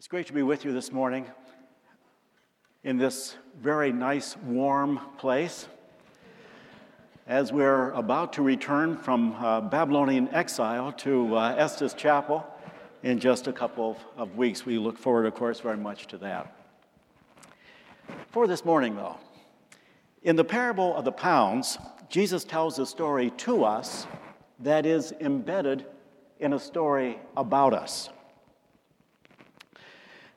It's great to be with you this morning in this very nice, warm place. As we're about to return from uh, Babylonian exile to uh, Estes Chapel in just a couple of, of weeks, we look forward, of course, very much to that. For this morning, though, in the parable of the pounds, Jesus tells a story to us that is embedded in a story about us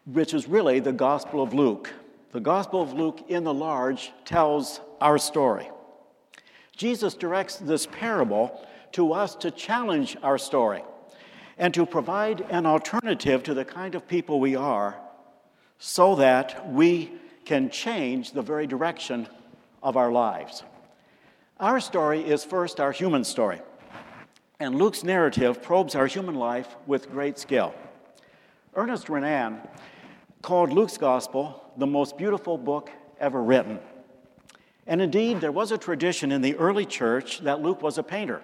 which is really the Gospel of Luke. The Gospel of Luke, in the large, tells our story. Jesus directs this parable to us to challenge our story and to provide an alternative to the kind of people we are so that we can change the very direction of our lives. Our story is first our human story, and Luke's narrative probes our human life with great skill. Ernest Renan called Luke's Gospel the most beautiful book ever written. And indeed, there was a tradition in the early church that Luke was a painter.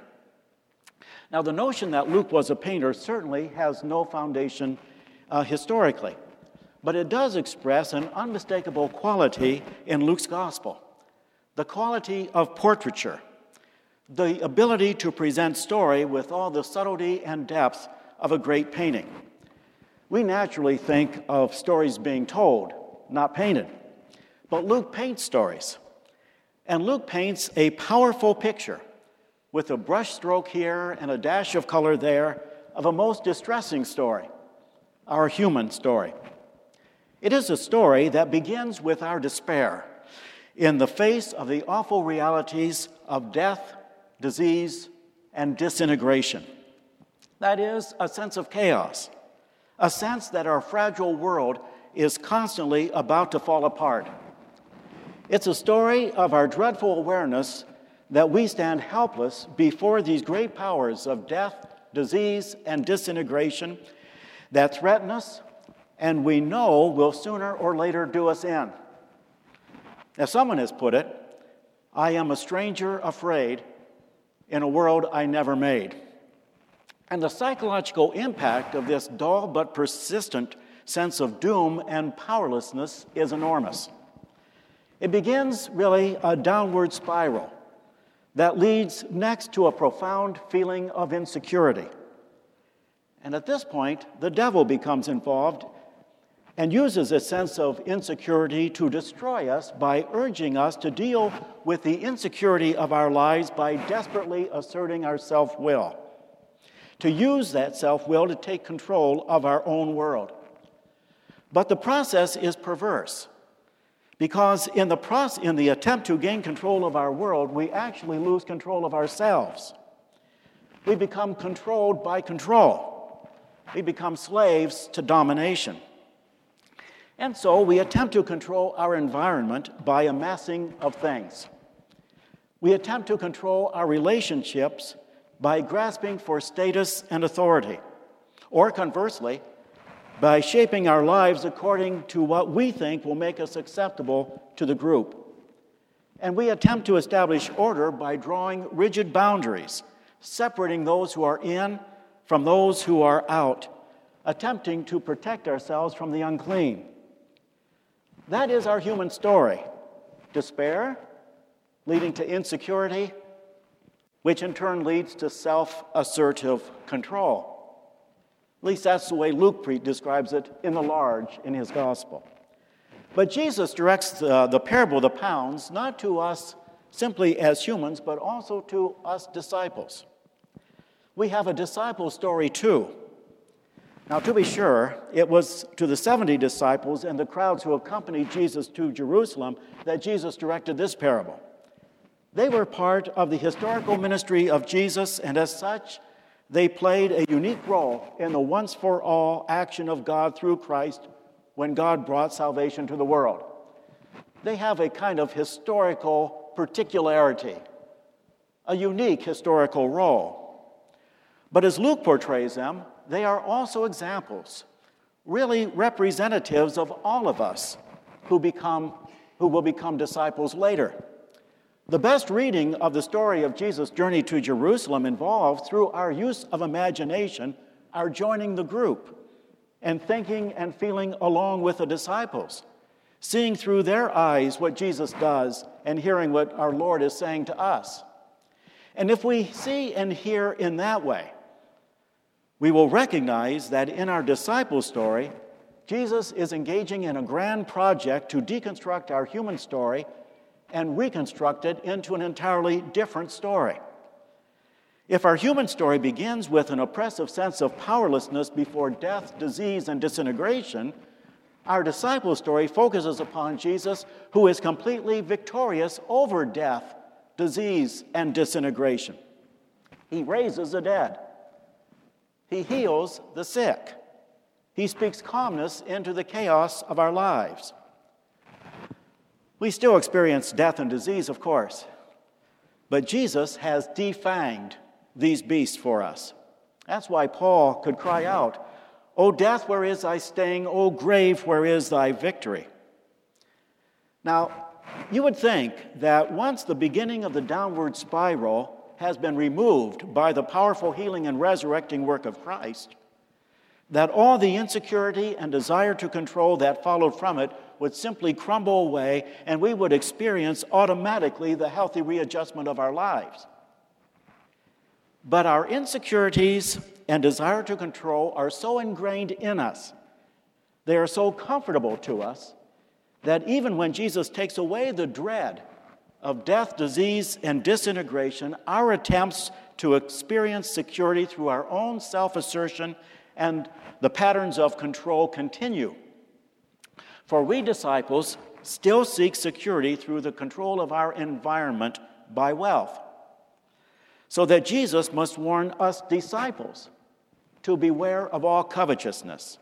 Now, the notion that Luke was a painter certainly has no foundation uh, historically, but it does express an unmistakable quality in Luke's Gospel the quality of portraiture, the ability to present story with all the subtlety and depth of a great painting we naturally think of stories being told, not painted. But Luke paints stories. And Luke paints a powerful picture with a brushstroke here and a dash of color there of a most distressing story, our human story. It is a story that begins with our despair in the face of the awful realities of death, disease, and disintegration. That is, a sense of chaos a sense that our fragile world is constantly about to fall apart. It's a story of our dreadful awareness that we stand helpless before these great powers of death, disease, and disintegration that threaten us and we know will sooner or later do us in. As someone has put it, I am a stranger afraid in a world I never made. And the psychological impact of this dull but persistent sense of doom and powerlessness is enormous. It begins really a downward spiral that leads next to a profound feeling of insecurity. And at this point, the devil becomes involved and uses a sense of insecurity to destroy us by urging us to deal with the insecurity of our lives by desperately asserting our self will to use that self will to take control of our own world. But the process is perverse because in the, process, in the attempt to gain control of our world, we actually lose control of ourselves. We become controlled by control, we become slaves to domination. And so we attempt to control our environment by amassing of things. We attempt to control our relationships by grasping for status and authority, or conversely, by shaping our lives according to what we think will make us acceptable to the group. And we attempt to establish order by drawing rigid boundaries, separating those who are in from those who are out, attempting to protect ourselves from the unclean. That is our human story despair, leading to insecurity, which in turn leads to self assertive control. At least that's the way Luke describes it in the large in his gospel. But Jesus directs the, the parable of the pounds not to us simply as humans, but also to us disciples. We have a disciple story too. Now, to be sure, it was to the 70 disciples and the crowds who accompanied Jesus to Jerusalem that Jesus directed this parable. They were part of the historical ministry of Jesus, and as such, they played a unique role in the once for all action of God through Christ when God brought salvation to the world. They have a kind of historical particularity, a unique historical role. But as Luke portrays them, they are also examples, really representatives of all of us who, become, who will become disciples later. The best reading of the story of Jesus' journey to Jerusalem involved, through our use of imagination, our joining the group, and thinking and feeling along with the disciples, seeing through their eyes what Jesus does and hearing what our Lord is saying to us. And if we see and hear in that way, we will recognize that in our disciple story, Jesus is engaging in a grand project to deconstruct our human story and reconstruct it into an entirely different story. If our human story begins with an oppressive sense of powerlessness before death, disease, and disintegration, our disciple story focuses upon Jesus who is completely victorious over death, disease, and disintegration. He raises the dead, He heals the sick, He speaks calmness into the chaos of our lives. We still experience death and disease, of course, but Jesus has defanged these beasts for us. That's why Paul could cry out, O death, where is thy sting? O grave, where is thy victory? Now, you would think that once the beginning of the downward spiral has been removed by the powerful healing and resurrecting work of Christ, that all the insecurity and desire to control that followed from it would simply crumble away and we would experience automatically the healthy readjustment of our lives. But our insecurities and desire to control are so ingrained in us, they are so comfortable to us, that even when Jesus takes away the dread of death, disease, and disintegration, our attempts to experience security through our own self assertion and the patterns of control continue. For we disciples still seek security through the control of our environment by wealth. So that Jesus must warn us disciples to beware of all covetousness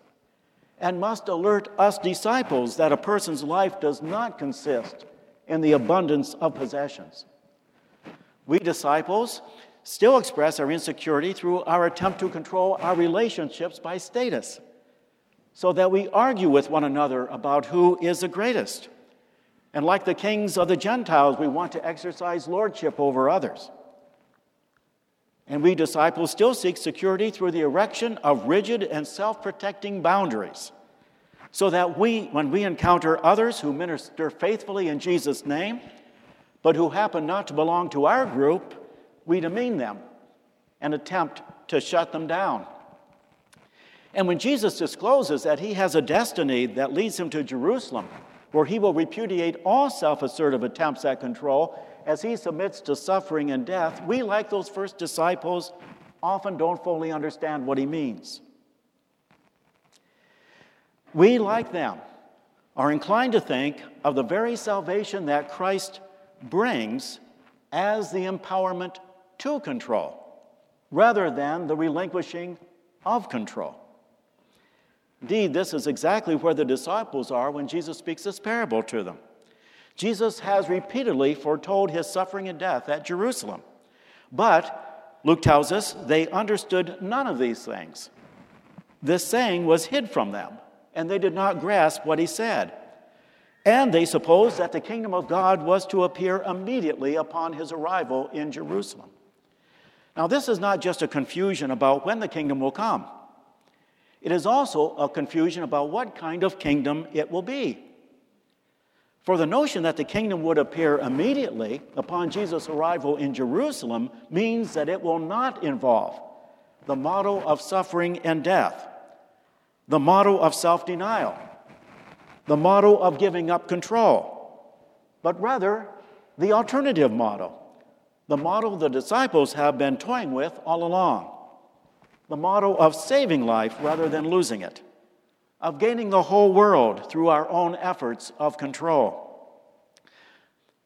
and must alert us disciples that a person's life does not consist in the abundance of possessions. We disciples still express our insecurity through our attempt to control our relationships by status, so that we argue with one another about who is the greatest. And like the kings of the Gentiles, we want to exercise lordship over others. And we disciples still seek security through the erection of rigid and self protecting boundaries so that we, when we encounter others who minister faithfully in Jesus' name, but who happen not to belong to our group, we demean them and attempt to shut them down. And when Jesus discloses that he has a destiny that leads him to Jerusalem, where he will repudiate all self assertive attempts at control as he submits to suffering and death, we, like those first disciples, often don't fully understand what he means. We, like them, are inclined to think of the very salvation that Christ brings as the empowerment to control, rather than the relinquishing of control. Indeed, this is exactly where the disciples are when Jesus speaks this parable to them. Jesus has repeatedly foretold his suffering and death at Jerusalem. But, Luke tells us, they understood none of these things. This saying was hid from them, and they did not grasp what he said. And they supposed that the kingdom of God was to appear immediately upon his arrival in Jerusalem. Now, this is not just a confusion about when the kingdom will come, it is also a confusion about what kind of kingdom it will be. For the notion that the kingdom would appear immediately upon Jesus' arrival in Jerusalem means that it will not involve the model of suffering and death, the model of self denial, the model of giving up control, but rather the alternative model, the model the disciples have been toying with all along, the model of saving life rather than losing it of gaining the whole world through our own efforts of control.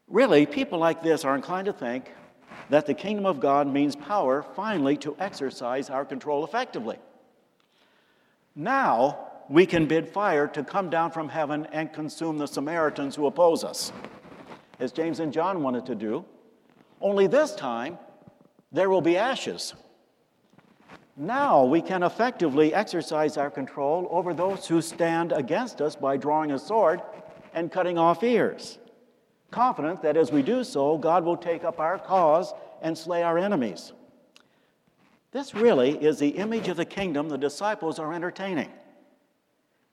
Really, people like this are inclined to think that the kingdom of God means power finally to exercise our control effectively. Now we can bid fire to come down from heaven and consume the Samaritans who oppose us, as James and John wanted to do. Only this time, there will be ashes. Now we can effectively exercise our control over those who stand against us by drawing a sword and cutting off ears, confident that as we do so, God will take up our cause and slay our enemies. This really is the image of the kingdom the disciples are entertaining.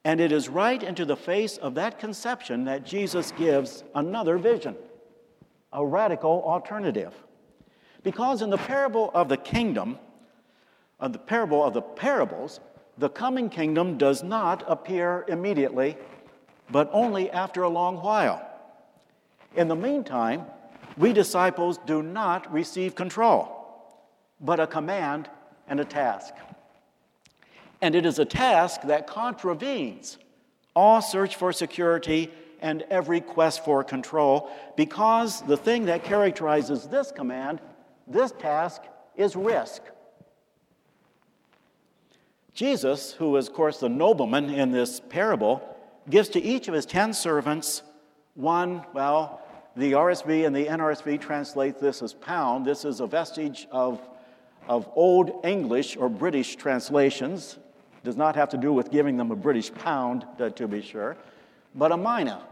And it is right into the face of that conception that Jesus gives another vision, a radical alternative. Because in the parable of the kingdom, of the parable of the parables, the coming kingdom does not appear immediately, but only after a long while. In the meantime, we disciples do not receive control, but a command and a task. And it is a task that contravenes all search for security and every quest for control because the thing that characterizes this command, this task, is risk. Jesus, who is, of course, the nobleman in this parable, gives to each of his ten servants one, well, the RSV and the NRSV translate this as pound. This is a vestige of, of Old English or British translations. Does not have to do with giving them a British pound, to, to be sure, but a mina,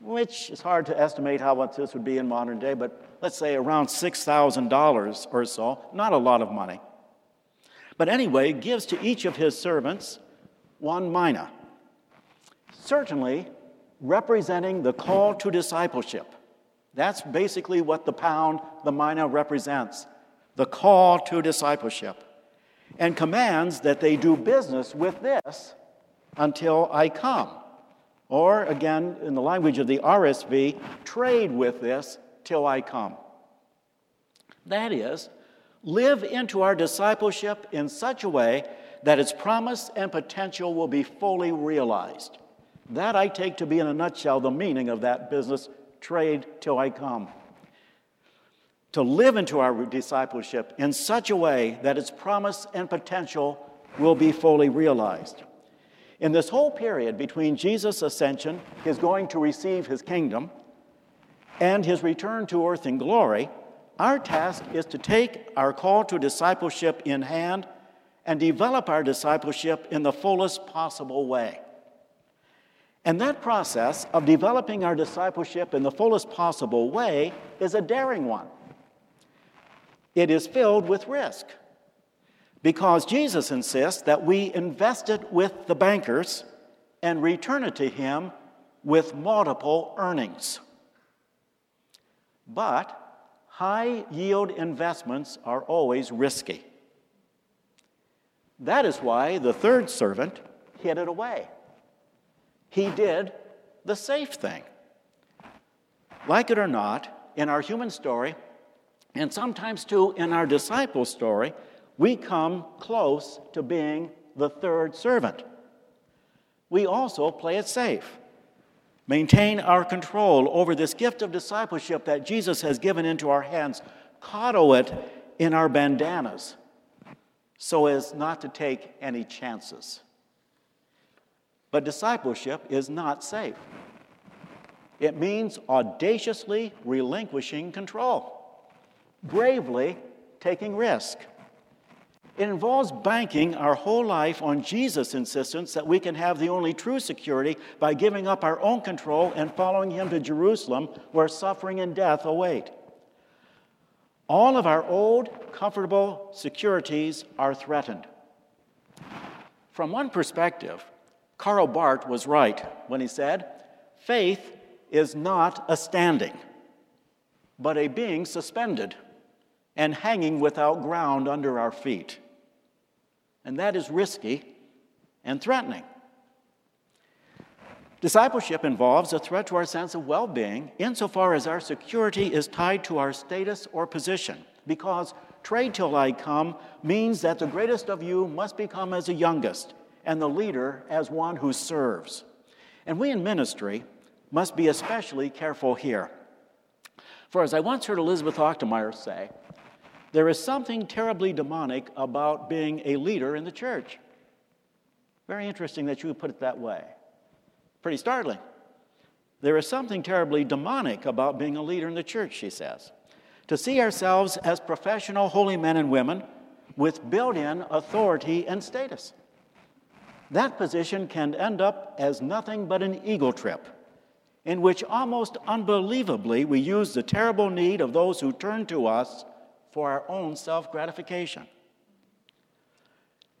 which is hard to estimate how much this would be in modern day, but let's say around $6,000 or so. Not a lot of money. But anyway, gives to each of his servants one mina, certainly representing the call to discipleship. That's basically what the pound, the mina, represents the call to discipleship, and commands that they do business with this until I come. Or, again, in the language of the RSV, trade with this till I come. That is, live into our discipleship in such a way that its promise and potential will be fully realized. That I take to be, in a nutshell, the meaning of that business trade till I come. To live into our discipleship in such a way that its promise and potential will be fully realized. In this whole period between Jesus' ascension, his going to receive his kingdom, and his return to earth in glory, our task is to take our call to discipleship in hand and develop our discipleship in the fullest possible way. And that process of developing our discipleship in the fullest possible way is a daring one. It is filled with risk because Jesus insists that we invest it with the bankers and return it to Him with multiple earnings. But high yield investments are always risky. That is why the third servant hid it away. He did the safe thing. Like it or not, in our human story, and sometimes too in our disciple story, we come close to being the third servant. We also play it safe maintain our control over this gift of discipleship that Jesus has given into our hands, coddle it in our bandanas so as not to take any chances. But discipleship is not safe. It means audaciously relinquishing control, bravely taking risk. It involves banking our whole life on Jesus' insistence that we can have the only true security by giving up our own control and following Him to Jerusalem, where suffering and death await. All of our old, comfortable securities are threatened. From one perspective, Karl Barth was right when he said, Faith is not a standing, but a being suspended and hanging without ground under our feet and that is risky and threatening. Discipleship involves a threat to our sense of well being insofar as our security is tied to our status or position, because trade till I come means that the greatest of you must become as the youngest, and the leader as one who serves. And we in ministry must be especially careful here. For as I once heard Elizabeth Achtemeier say, there is something terribly demonic about being a leader in the church. Very interesting that you would put it that way. Pretty startling. There is something terribly demonic about being a leader in the church, she says. To see ourselves as professional holy men and women with built in authority and status. That position can end up as nothing but an ego trip, in which almost unbelievably we use the terrible need of those who turn to us for our own self gratification.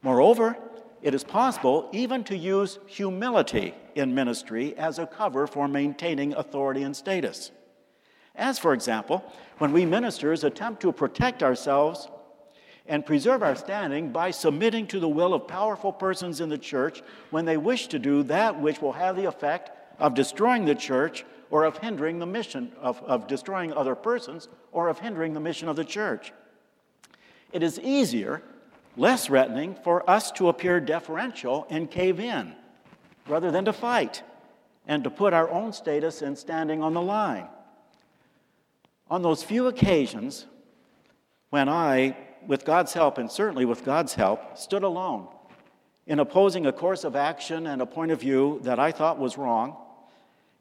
Moreover, it is possible even to use humility in ministry as a cover for maintaining authority and status. As, for example, when we ministers attempt to protect ourselves and preserve our standing by submitting to the will of powerful persons in the church when they wish to do that which will have the effect of destroying the church or of hindering the mission, of, of destroying other persons or of hindering the mission of the church. It is easier, less threatening, for us to appear deferential and cave in rather than to fight and to put our own status and standing on the line. On those few occasions when I, with God's help, and certainly with God's help, stood alone in opposing a course of action and a point of view that I thought was wrong,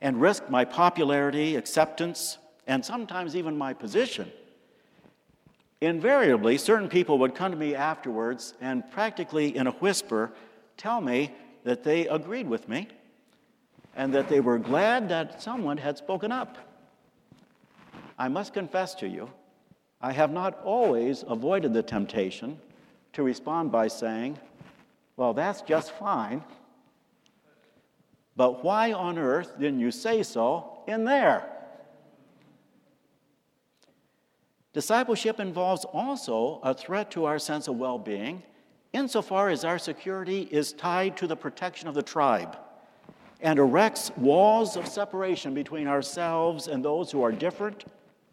and risk my popularity, acceptance, and sometimes even my position, invariably certain people would come to me afterwards and practically in a whisper tell me that they agreed with me and that they were glad that someone had spoken up. I must confess to you, I have not always avoided the temptation to respond by saying, Well, that's just fine. But why on earth didn't you say so in there? Discipleship involves also a threat to our sense of well being, insofar as our security is tied to the protection of the tribe and erects walls of separation between ourselves and those who are different,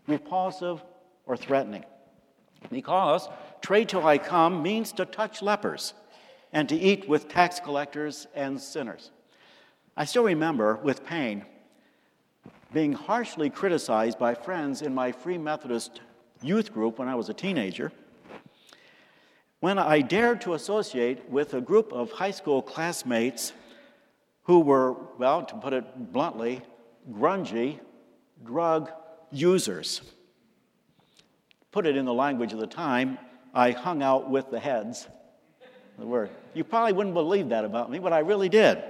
repulsive, or threatening. Because trade till I come means to touch lepers and to eat with tax collectors and sinners. I still remember with pain being harshly criticized by friends in my Free Methodist youth group when I was a teenager. When I dared to associate with a group of high school classmates who were, well, to put it bluntly, grungy drug users. Put it in the language of the time, I hung out with the heads. The word. You probably wouldn't believe that about me, but I really did.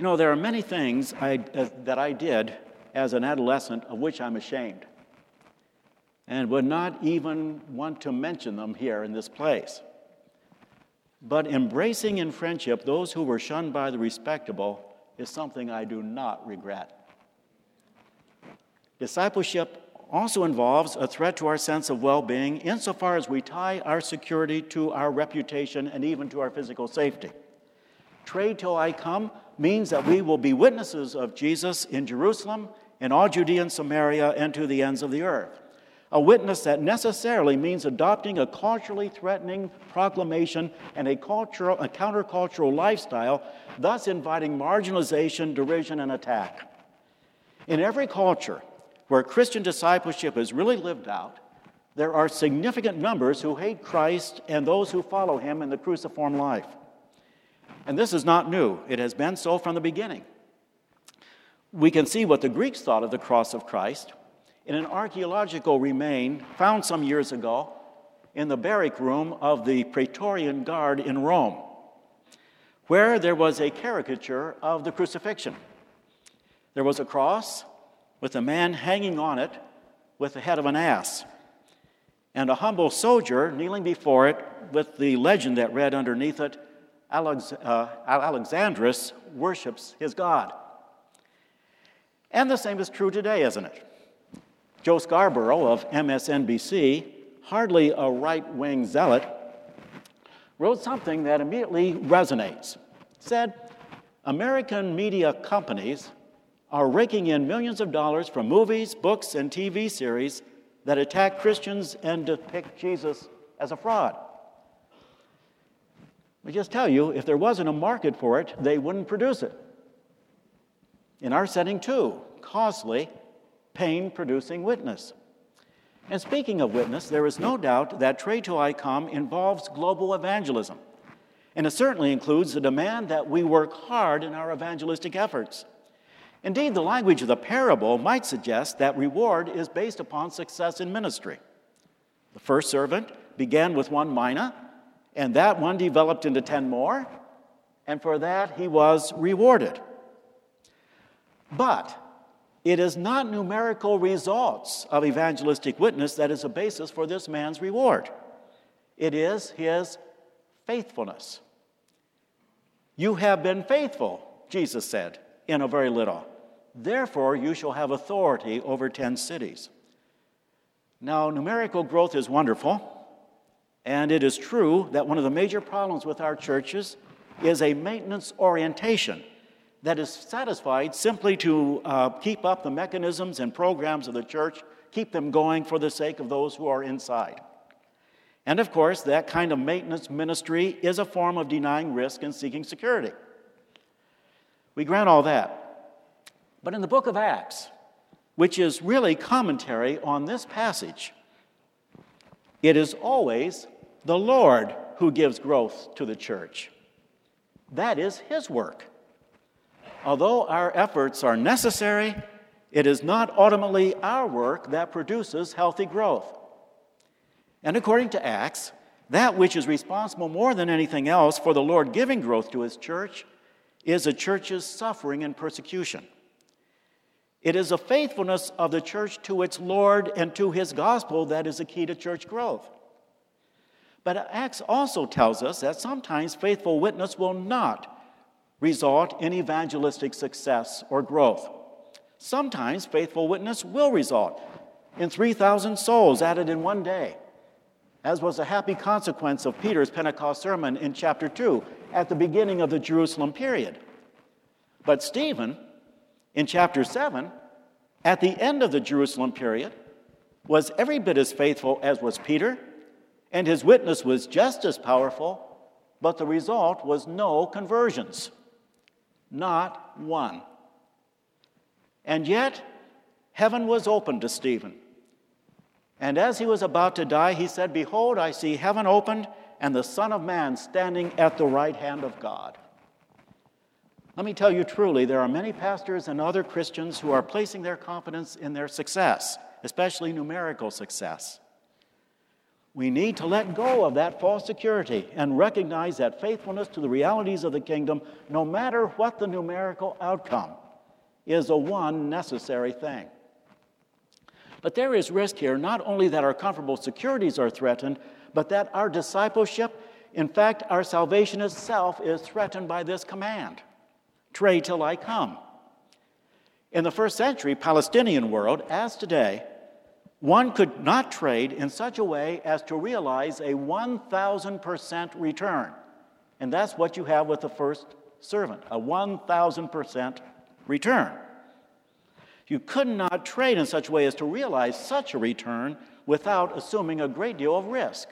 You know, there are many things I, uh, that I did as an adolescent of which I'm ashamed and would not even want to mention them here in this place. But embracing in friendship those who were shunned by the respectable is something I do not regret. Discipleship also involves a threat to our sense of well being insofar as we tie our security to our reputation and even to our physical safety. Trade till I come means that we will be witnesses of Jesus in Jerusalem, in all Judea and Samaria, and to the ends of the earth. A witness that necessarily means adopting a culturally threatening proclamation and a, cultural, a countercultural lifestyle, thus inviting marginalization, derision, and attack. In every culture where Christian discipleship is really lived out, there are significant numbers who hate Christ and those who follow him in the cruciform life. And this is not new, it has been so from the beginning. We can see what the Greeks thought of the cross of Christ in an archaeological remain found some years ago in the barrack room of the Praetorian Guard in Rome, where there was a caricature of the crucifixion. There was a cross with a man hanging on it with the head of an ass, and a humble soldier kneeling before it with the legend that read underneath it Alex, uh, Alexandrus worships his God. And the same is true today, isn't it? Joe Scarborough of MSNBC, hardly a right wing zealot, wrote something that immediately resonates. Said, American media companies are raking in millions of dollars from movies, books, and TV series that attack Christians and depict Jesus as a fraud. I just tell you, if there wasn't a market for it, they wouldn't produce it. In our setting, too, costly, pain producing witness. And speaking of witness, there is no doubt that Trade to I Come involves global evangelism. And it certainly includes the demand that we work hard in our evangelistic efforts. Indeed, the language of the parable might suggest that reward is based upon success in ministry. The first servant began with one mina, and that one developed into 10 more, and for that he was rewarded. But It is not numerical results of evangelistic witness that is a basis for this man's reward. It is his faithfulness. You have been faithful, Jesus said, in a very little. Therefore, you shall have authority over 10 cities. Now, numerical growth is wonderful, and it is true that one of the major problems with our churches is a maintenance orientation that is satisfied simply to uh, keep up the mechanisms and programs of the church, keep them going for the sake of those who are inside. And of course, that kind of maintenance ministry is a form of denying risk and seeking security. We grant all that. But in the book of Acts, which is really commentary on this passage, it is always the Lord who gives growth to the church. That is His work. Although our efforts are necessary, it is not ultimately our work that produces healthy growth. And according to Acts, that which is responsible more than anything else for the Lord giving growth to His church is a church's suffering and persecution. It is a faithfulness of the church to its Lord and to His gospel that is the key to church growth. But Acts also tells us that sometimes faithful witness will not result in evangelistic success or growth. Sometimes faithful witness will result in 3,000 souls added in one day, as was a happy consequence of Peter's Pentecost sermon in chapter 2 at the beginning of the Jerusalem period. But Stephen, in chapter 7, at the end of the Jerusalem period, was every bit as faithful as was Peter and his witness was just as powerful, but the result was no conversions. Not one. And yet, heaven was opened to Stephen. And as he was about to die, he said, Behold, I see heaven opened and the Son of Man standing at the right hand of God. Let me tell you truly, there are many pastors and other Christians who are placing their confidence in their success, especially numerical success. We need to let go of that false security and recognize that faithfulness to the realities of the kingdom, no matter what the numerical outcome, is a one necessary thing. But there is risk here not only that our comfortable securities are threatened, but that our discipleship, in fact, our salvation itself, is threatened by this command Trade till I come. In the first century Palestinian world, as today, one could not trade in such a way as to realize a 1,000% return. And that's what you have with the first servant a 1,000% return. You could not trade in such a way as to realize such a return without assuming a great deal of risk.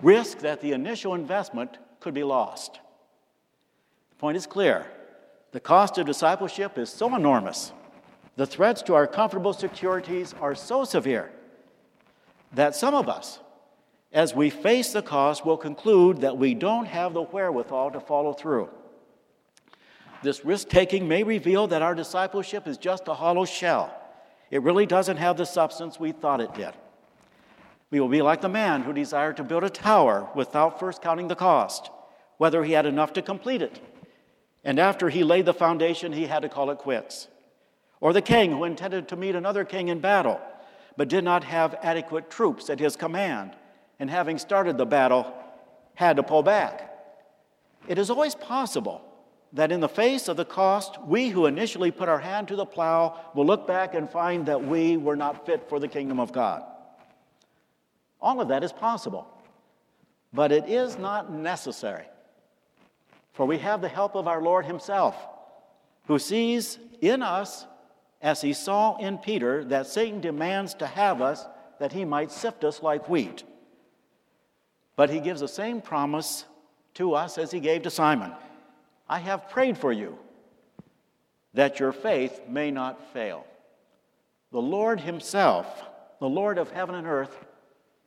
Risk that the initial investment could be lost. Point is clear the cost of discipleship is so enormous the threats to our comfortable securities are so severe that some of us, as we face the cost, will conclude that we don't have the wherewithal to follow through. This risk taking may reveal that our discipleship is just a hollow shell. It really doesn't have the substance we thought it did. We will be like the man who desired to build a tower without first counting the cost, whether he had enough to complete it. And after he laid the foundation, he had to call it quits. Or the king who intended to meet another king in battle, but did not have adequate troops at his command, and having started the battle, had to pull back. It is always possible that in the face of the cost, we who initially put our hand to the plow will look back and find that we were not fit for the kingdom of God. All of that is possible, but it is not necessary. For we have the help of our Lord Himself, who sees in us as he saw in Peter that Satan demands to have us that he might sift us like wheat. But he gives the same promise to us as he gave to Simon I have prayed for you that your faith may not fail. The Lord Himself, the Lord of heaven and earth,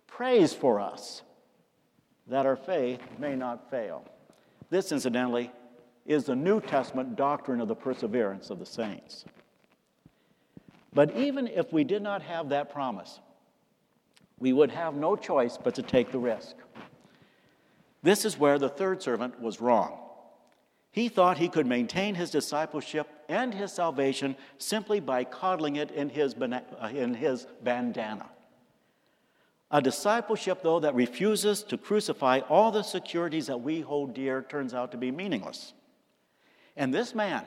prays for us that our faith may not fail. This, incidentally, is the New Testament doctrine of the perseverance of the saints. But even if we did not have that promise, we would have no choice but to take the risk. This is where the third servant was wrong. He thought he could maintain his discipleship and his salvation simply by coddling it in his, uh, in his bandana. A discipleship, though, that refuses to crucify all the securities that we hold dear turns out to be meaningless. And this man,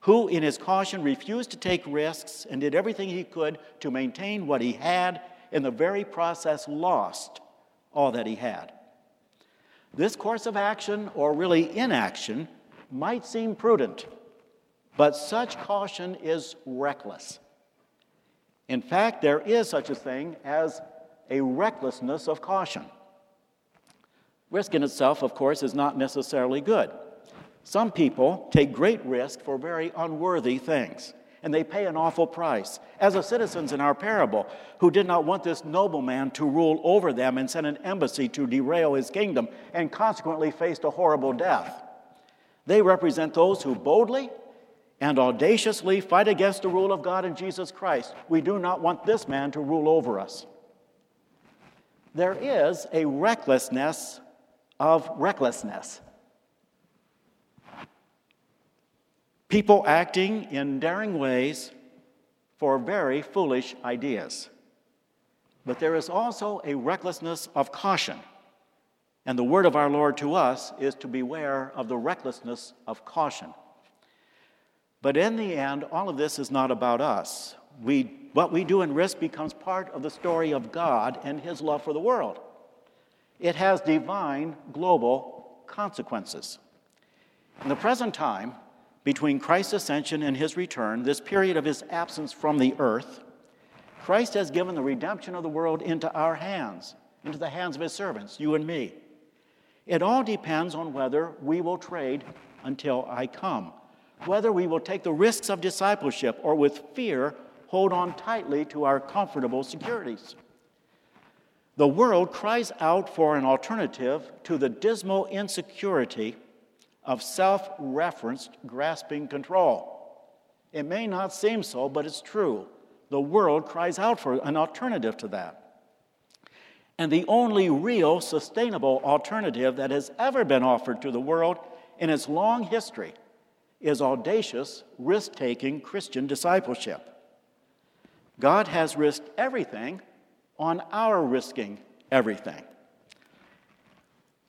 who in his caution refused to take risks and did everything he could to maintain what he had, in the very process lost all that he had. This course of action, or really inaction, might seem prudent, but such caution is reckless. In fact, there is such a thing as a recklessness of caution. Risk in itself, of course, is not necessarily good. Some people take great risk for very unworthy things, and they pay an awful price. As the citizens in our parable, who did not want this nobleman to rule over them and sent an embassy to derail his kingdom, and consequently faced a horrible death. They represent those who boldly and audaciously fight against the rule of God in Jesus Christ. We do not want this man to rule over us there is a recklessness of recklessness. People acting in daring ways for very foolish ideas. But there is also a recklessness of caution. And the word of our Lord to us is to beware of the recklessness of caution. But in the end, all of this is not about us we, what we do in risk becomes part of the story of God and His love for the world. It has divine global consequences. In the present time, between Christ's ascension and his return, this period of his absence from the earth, Christ has given the redemption of the world into our hands, into the hands of his servants, you and me. It all depends on whether we will trade until I come, whether we will take the risks of discipleship or with fear hold on tightly to our comfortable securities. The world cries out for an alternative to the dismal insecurity of self referenced grasping control. It may not seem so, but it's true. The world cries out for an alternative to that. And the only real sustainable alternative that has ever been offered to the world in its long history is audacious, risk taking Christian discipleship. God has risked everything on our risking everything.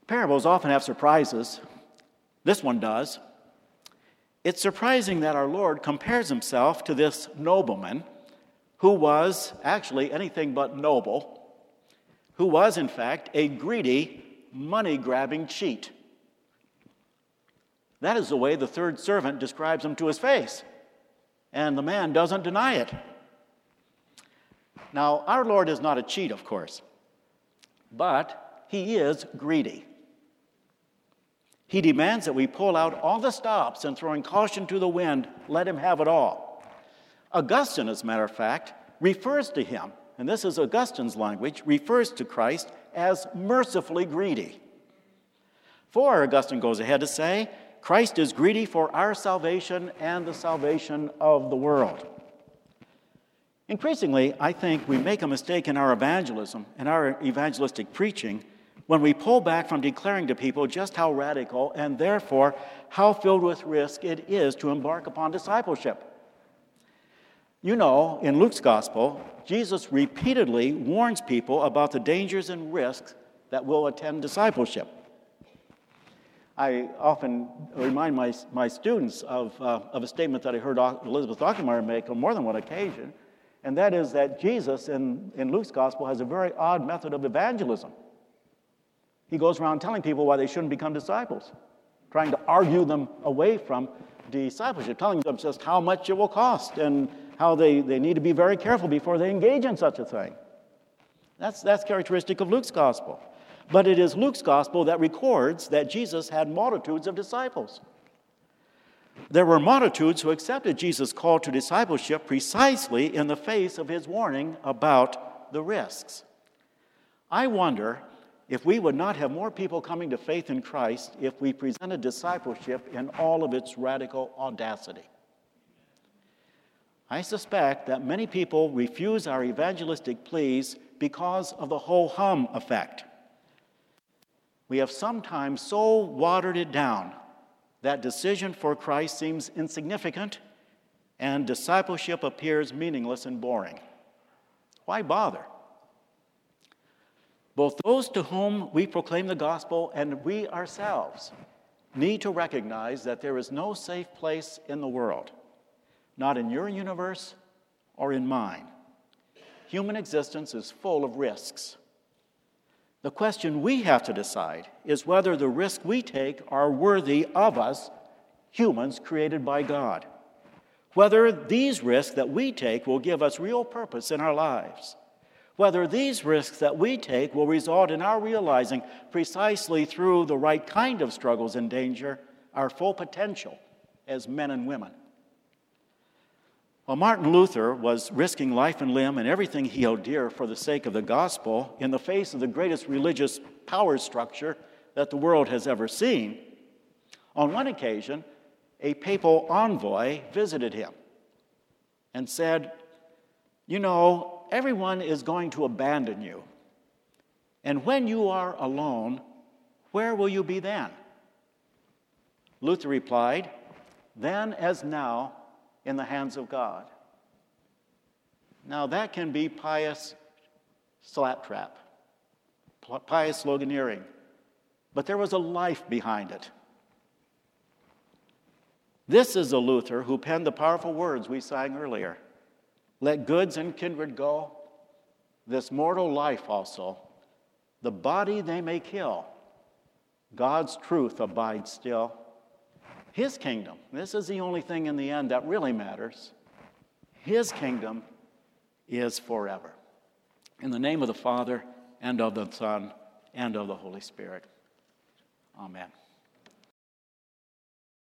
Parables often have surprises. This one does. It's surprising that our Lord compares himself to this nobleman who was actually anything but noble, who was, in fact, a greedy, money grabbing cheat. That is the way the third servant describes him to his face. And the man doesn't deny it. Now, our Lord is not a cheat, of course, but he is greedy. He demands that we pull out all the stops and throwing caution to the wind, let him have it all. Augustine, as a matter of fact, refers to him, and this is Augustine's language, refers to Christ as mercifully greedy. For, Augustine goes ahead to say, Christ is greedy for our salvation and the salvation of the world. Increasingly, I think we make a mistake in our evangelism and our evangelistic preaching when we pull back from declaring to people just how radical and therefore how filled with risk it is to embark upon discipleship. You know, in Luke's gospel, Jesus repeatedly warns people about the dangers and risks that will attend discipleship. I often remind my, my students of, uh, of a statement that I heard Elizabeth Achtemeier make on more than one occasion and that is that Jesus in, in Luke's gospel has a very odd method of evangelism. He goes around telling people why they shouldn't become disciples, trying to argue them away from discipleship, telling them just how much it will cost and how they, they need to be very careful before they engage in such a thing. That's, that's characteristic of Luke's gospel. But it is Luke's gospel that records that Jesus had multitudes of disciples. There were multitudes who accepted Jesus' call to discipleship precisely in the face of his warning about the risks. I wonder if we would not have more people coming to faith in Christ if we presented discipleship in all of its radical audacity. I suspect that many people refuse our evangelistic pleas because of the ho hum effect. We have sometimes so watered it down that decision for Christ seems insignificant and discipleship appears meaningless and boring. Why bother? Both those to whom we proclaim the gospel and we ourselves need to recognize that there is no safe place in the world, not in your universe or in mine. Human existence is full of risks. The question we have to decide is whether the risks we take are worthy of us, humans created by God. Whether these risks that we take will give us real purpose in our lives. Whether these risks that we take will result in our realizing, precisely through the right kind of struggles and danger, our full potential as men and women. While Martin Luther was risking life and limb and everything he held dear for the sake of the gospel in the face of the greatest religious power structure that the world has ever seen, on one occasion, a papal envoy visited him and said, You know, everyone is going to abandon you. And when you are alone, where will you be then? Luther replied, Then as now, in the hands of God. Now, that can be pious slaptrap, pious sloganeering, but there was a life behind it. This is a Luther who penned the powerful words we sang earlier Let goods and kindred go, this mortal life also. The body they may kill, God's truth abides still. His kingdom, this is the only thing in the end that really matters. His kingdom is forever. In the name of the Father, and of the Son, and of the Holy Spirit. Amen.